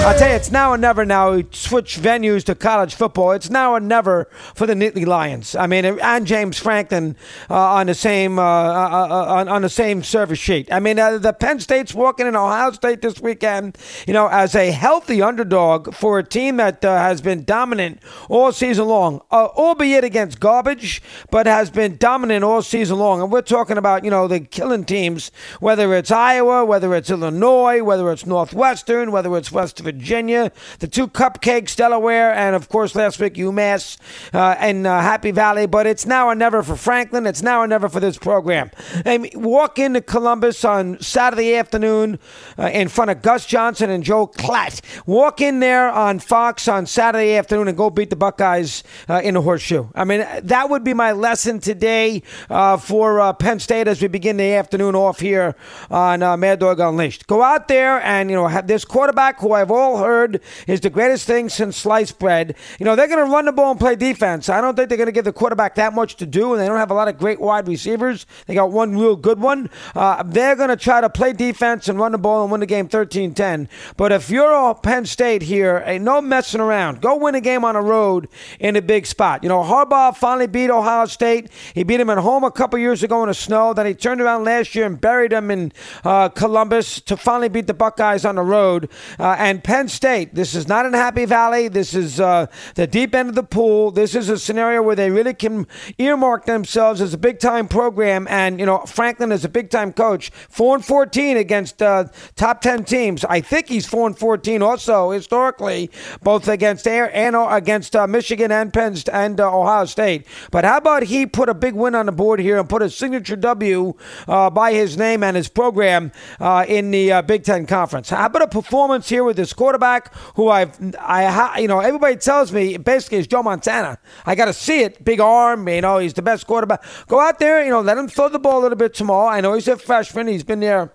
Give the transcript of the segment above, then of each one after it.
I'll tell you, it's now or never now. We switch venues to college football. It's now or never for the Nittany Lions. I mean, and James Franklin uh, on the same uh, uh, uh, on, on, the same service sheet. I mean, uh, the Penn State's walking in Ohio State this weekend. You know, as a healthy underdog for a team that uh, has been dominant all season long, albeit against garbage, but has been dominant all season long. And we're talking about you know the killing teams, whether it's Iowa, whether it's Illinois, whether it's Northwestern, whether it's West Virginia. The two cupcakes, Delaware, and of course last week UMass uh, and uh, Happy Valley. But it's now or never for Franklin. It's now or never for this program. And walk into Columbus on Saturday afternoon uh, in front of Gus Johnson and Joel Klatt. Walk in there on Fox on Saturday afternoon and go beat the Buckeyes uh, in the horseshoe. I mean, that would be my lesson today uh, for uh, Penn State as we begin the afternoon off here on Mad Dog Unleashed. Go out there and you know have this quarterback who I've all heard is the greatest thing since sliced bread. You know, they're going to run the ball and play defense. I don't think they're going to give the quarterback that much to do, and they don't have a lot of great wide receivers. They got one real good one. Uh, they're going to try to play defense and run the ball and win the game 13 10. But if you're all Penn State here, ain't no messing around. Go win a game on the road in a big spot. You know, Harbaugh finally beat Ohio State. He beat him at home a couple years ago in the snow. Then he turned around last year and buried them in uh, Columbus to finally beat the Buckeyes on the road. Uh, and Penn State. This is not in Happy Valley. This is uh, the deep end of the pool. This is a scenario where they really can earmark themselves as a big time program. And, you know, Franklin is a big time coach. 4 and 14 against uh, top 10 teams. I think he's 4 and 14 also historically, both against Air and uh, against uh, Michigan and Penn and uh, Ohio State. But how about he put a big win on the board here and put a signature W uh, by his name and his program in the Big Ten Conference? How about a performance here with this quarterback? who I've, I, you know, everybody tells me basically is Joe Montana. I got to see it. Big arm, you know, he's the best quarterback. Go out there, you know, let him throw the ball a little bit tomorrow. I know he's a freshman. He's been there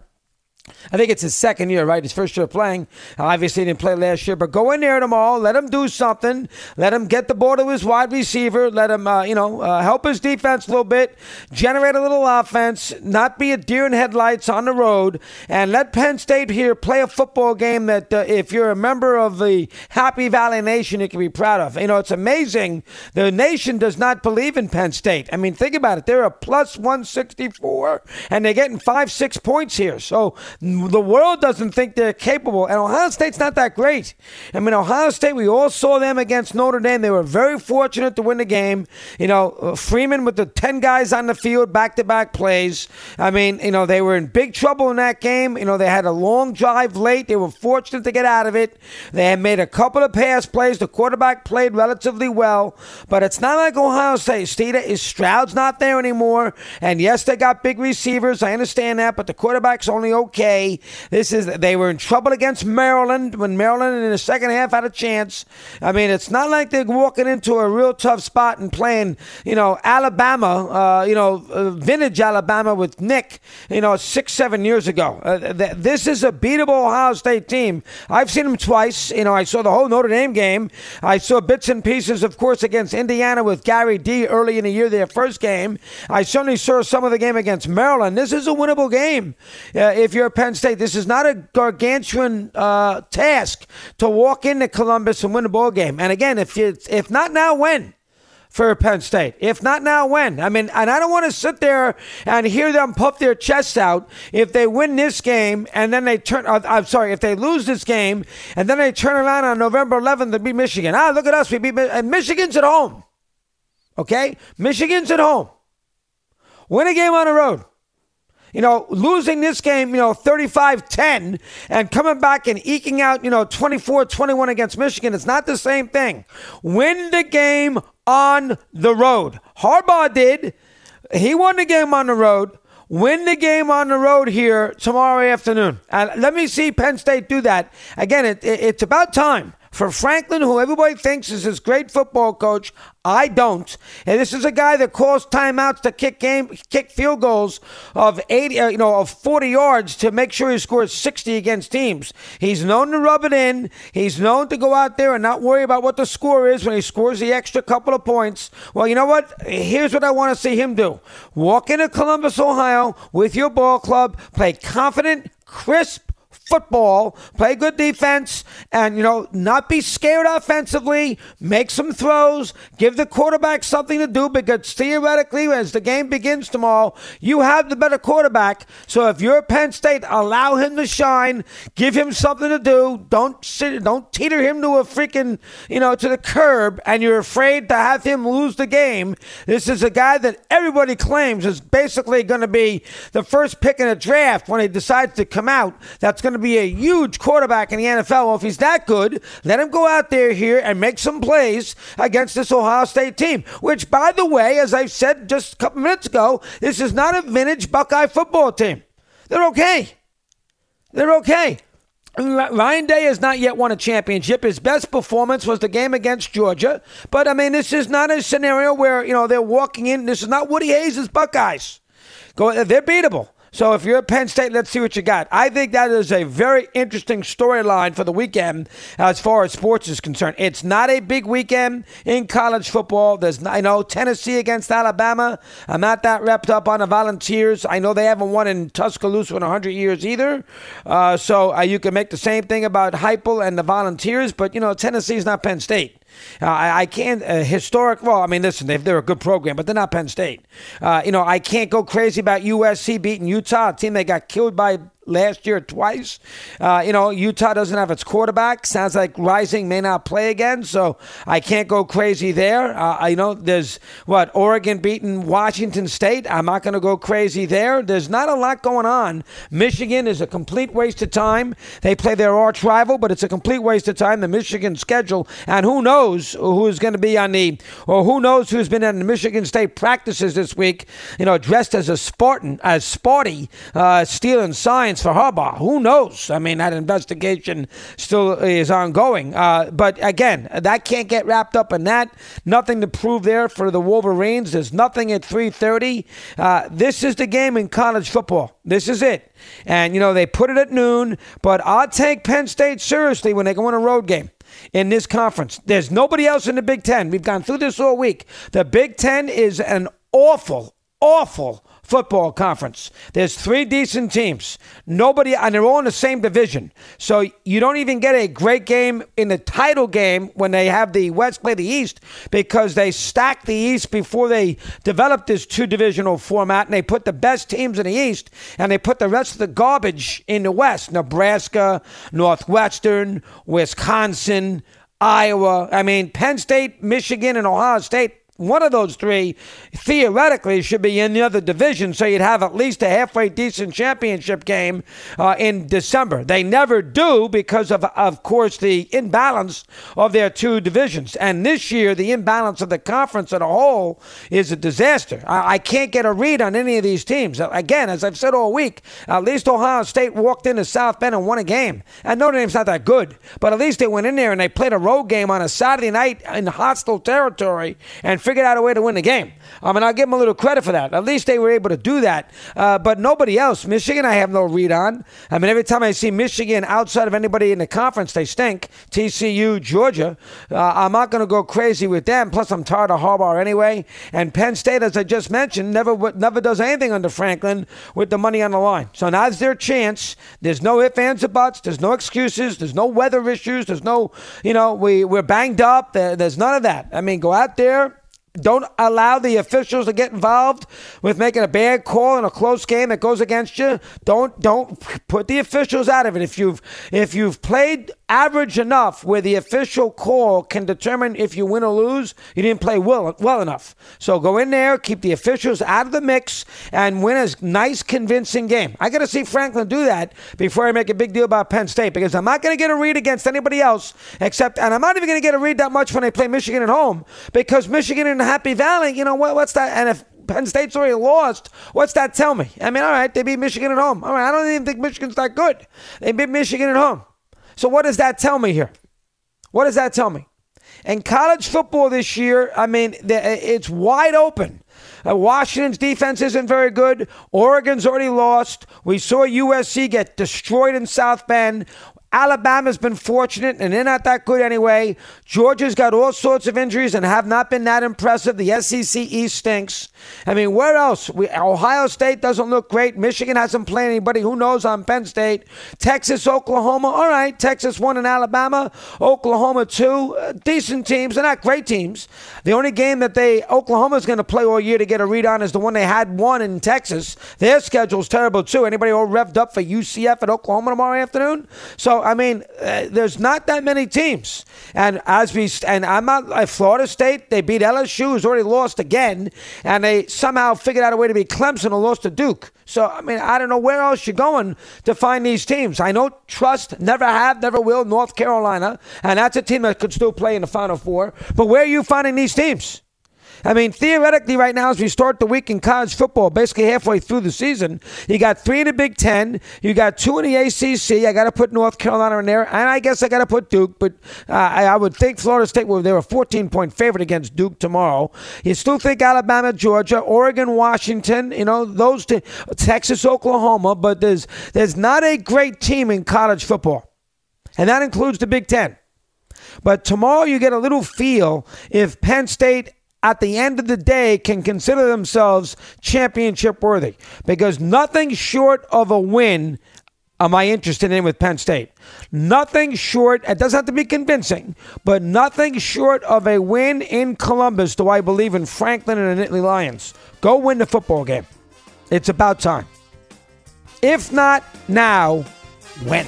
I think it's his second year, right? His first year playing. Obviously, he didn't play last year, but go in there tomorrow. Let him do something. Let him get the ball to his wide receiver. Let him, uh, you know, uh, help his defense a little bit. Generate a little offense. Not be a deer in headlights on the road. And let Penn State here play a football game that, uh, if you're a member of the Happy Valley Nation, you can be proud of. You know, it's amazing. The nation does not believe in Penn State. I mean, think about it. They're a plus 164, and they're getting five, six points here. So the world doesn't think they're capable. And Ohio State's not that great. I mean, Ohio State, we all saw them against Notre Dame. They were very fortunate to win the game. You know, uh, Freeman with the 10 guys on the field, back to back plays. I mean, you know, they were in big trouble in that game. You know, they had a long drive late. They were fortunate to get out of it. They had made a couple of pass plays. The quarterback played relatively well. But it's not like Ohio State. Steeda is Stroud's not there anymore. And yes, they got big receivers. I understand that. But the quarterback's only okay This is they were in trouble against Maryland when Maryland in the second half had a chance. I mean, it's not like they're walking into a real tough spot and playing, you know, Alabama, uh, you know, uh, vintage Alabama with Nick, you know, six seven years ago. Uh, th- this is a beatable Ohio State team. I've seen them twice. You know, I saw the whole Notre Dame game. I saw bits and pieces, of course, against Indiana with Gary D early in the year, their first game. I certainly saw some of the game against Maryland. This is a winnable game uh, if you're Penn State. This is not a gargantuan uh, task to walk into Columbus and win a ball game. And again, if you, if not now, when? for Penn State. If not now, when? I mean, and I don't want to sit there and hear them puff their chests out if they win this game and then they turn. Uh, I'm sorry, if they lose this game and then they turn around on November 11th to beat Michigan. Ah, look at us, we beat and Michigan's at home. Okay, Michigan's at home. Win a game on the road you know, losing this game, you know, 35 10 and coming back and eking out, you know, 24 21 against Michigan, it's not the same thing. Win the game on the road. Harbaugh did. He won the game on the road. Win the game on the road here tomorrow afternoon. And let me see Penn State do that. Again, it, it, it's about time for Franklin, who everybody thinks is this great football coach. I don't. And this is a guy that calls timeouts to kick game, kick field goals of 80, uh, you know, of 40 yards to make sure he scores 60 against teams. He's known to rub it in. He's known to go out there and not worry about what the score is when he scores the extra couple of points. Well, you know what? Here's what I want to see him do. Walk into Columbus, Ohio with your ball club, play confident, crisp, football, play good defense, and, you know, not be scared offensively, make some throws, give the quarterback something to do because theoretically, as the game begins tomorrow, you have the better quarterback. So if you're Penn State, allow him to shine, give him something to do. Don't sit, don't teeter him to a freaking, you know, to the curb, and you're afraid to have him lose the game. This is a guy that everybody claims is basically going to be the first pick in a draft when he decides to come out. That's going to be a huge quarterback in the NFL. Well, if he's that good, let him go out there here and make some plays against this Ohio State team, which, by the way, as I said just a couple minutes ago, this is not a vintage Buckeye football team. They're okay. They're okay. Ryan Day has not yet won a championship. His best performance was the game against Georgia. But I mean, this is not a scenario where you know they're walking in. This is not Woody Hayes' Buckeyes. Go, they're beatable. So if you're at Penn State, let's see what you got. I think that is a very interesting storyline for the weekend as far as sports is concerned. It's not a big weekend in college football. There's, I know Tennessee against Alabama. I'm not that wrapped up on the Volunteers. I know they haven't won in Tuscaloosa in 100 years either. Uh, so uh, you can make the same thing about Heupel and the Volunteers, but you know Tennessee's not Penn State. Uh, I, I, can't uh, historic. Well, I mean, listen, they, are a good program, but they're not Penn State. Uh, you know, I can't go crazy about USC beating Utah, a team that got killed by last year twice. Uh, you know, Utah doesn't have its quarterback. Sounds like Rising may not play again, so I can't go crazy there. Uh, you know, there's what Oregon beating Washington State. I'm not going to go crazy there. There's not a lot going on. Michigan is a complete waste of time. They play their arch rival, but it's a complete waste of time. The Michigan schedule, and who knows who's going to be on the, or who knows who's been in the Michigan State practices this week. You know, dressed as a Spartan, as Sparty, uh, stealing signs for Harbaugh. Who knows? I mean, that investigation still is ongoing. Uh, but again, that can't get wrapped up in that. Nothing to prove there for the Wolverines. There's nothing at 3:30. Uh, this is the game in college football. This is it. And you know they put it at noon, but I'll take Penn State seriously when they go on a road game in this conference. There's nobody else in the Big Ten. We've gone through this all week. The Big Ten is an awful, awful football conference. There's three decent teams. Nobody, and they're all in the same division. So you don't even get a great game in the title game when they have the West play the East because they stack the East before they develop this two divisional format and they put the best teams in the East and they put the rest of the garbage in the West. Nebraska, Northwestern, Wisconsin, Iowa. I mean, Penn State, Michigan, and Ohio State one of those three theoretically should be in the other division, so you'd have at least a halfway decent championship game uh, in December. They never do because of, of course, the imbalance of their two divisions. And this year, the imbalance of the conference as a whole is a disaster. I, I can't get a read on any of these teams. Again, as I've said all week, at least Ohio State walked into South Bend and won a game. And Notre Dame's not that good, but at least they went in there and they played a road game on a Saturday night in hostile territory and figured out a way to win the game. I mean, I'll give them a little credit for that. At least they were able to do that. Uh, but nobody else. Michigan, I have no read on. I mean, every time I see Michigan outside of anybody in the conference, they stink. TCU, Georgia. Uh, I'm not going to go crazy with them. Plus, I'm tired of Harbaugh anyway. And Penn State, as I just mentioned, never never does anything under Franklin with the money on the line. So now's their chance. There's no ifs, ands, or buts. There's no excuses. There's no weather issues. There's no, you know, we, we're banged up. There's none of that. I mean, go out there don't allow the officials to get involved with making a bad call in a close game that goes against you. Don't don't put the officials out of it. If you've if you've played average enough where the official call can determine if you win or lose, you didn't play well, well enough. So go in there, keep the officials out of the mix, and win a nice, convincing game. I got to see Franklin do that before I make a big deal about Penn State because I'm not going to get a read against anybody else except, and I'm not even going to get a read that much when they play Michigan at home because Michigan in Happy Valley, you know, what, what's that? And if Penn State's already lost. What's that tell me? I mean, all right, they beat Michigan at home. All right, I don't even think Michigan's that good. They beat Michigan at home. So what does that tell me here? What does that tell me? And college football this year, I mean, it's wide open. Uh, Washington's defense isn't very good. Oregon's already lost. We saw USC get destroyed in South Bend. Alabama's been fortunate and they're not that good anyway. Georgia's got all sorts of injuries and have not been that impressive. The SEC East stinks. I mean, where else? We, Ohio State doesn't look great. Michigan hasn't played anybody. Who knows on Penn State? Texas, Oklahoma. All right, Texas won in Alabama. Oklahoma two. Uh, decent teams. They're not great teams. The only game that they Oklahoma's going to play all year to get a read on is the one they had won in Texas. Their schedule's terrible too. Anybody all revved up for UCF at Oklahoma tomorrow afternoon? So I mean, uh, there's not that many teams. And as we and I'm not Florida State. They beat LSU, who's already lost again, and they somehow figured out a way to beat Clemson and lost to Duke. So I mean, I don't know where else you're going to find these teams. I know trust never have, never will. North Carolina, and that's a team that could still play in the Final Four. But where are you finding these teams? I mean, theoretically, right now, as we start the week in college football, basically halfway through the season, you got three in the Big Ten, you got two in the ACC. I got to put North Carolina in there, and I guess I got to put Duke, but uh, I, I, would think Florida State, well, they're a 14 point favorite against Duke tomorrow. You still think Alabama, Georgia, Oregon, Washington, you know, those two, Texas, Oklahoma, but there's, there's not a great team in college football, and that includes the Big Ten. But tomorrow you get a little feel if Penn State at the end of the day can consider themselves championship worthy because nothing short of a win am I interested in with Penn State. Nothing short, it doesn't have to be convincing, but nothing short of a win in Columbus do I believe in Franklin and the Nittany Lions. Go win the football game. It's about time. If not now, when?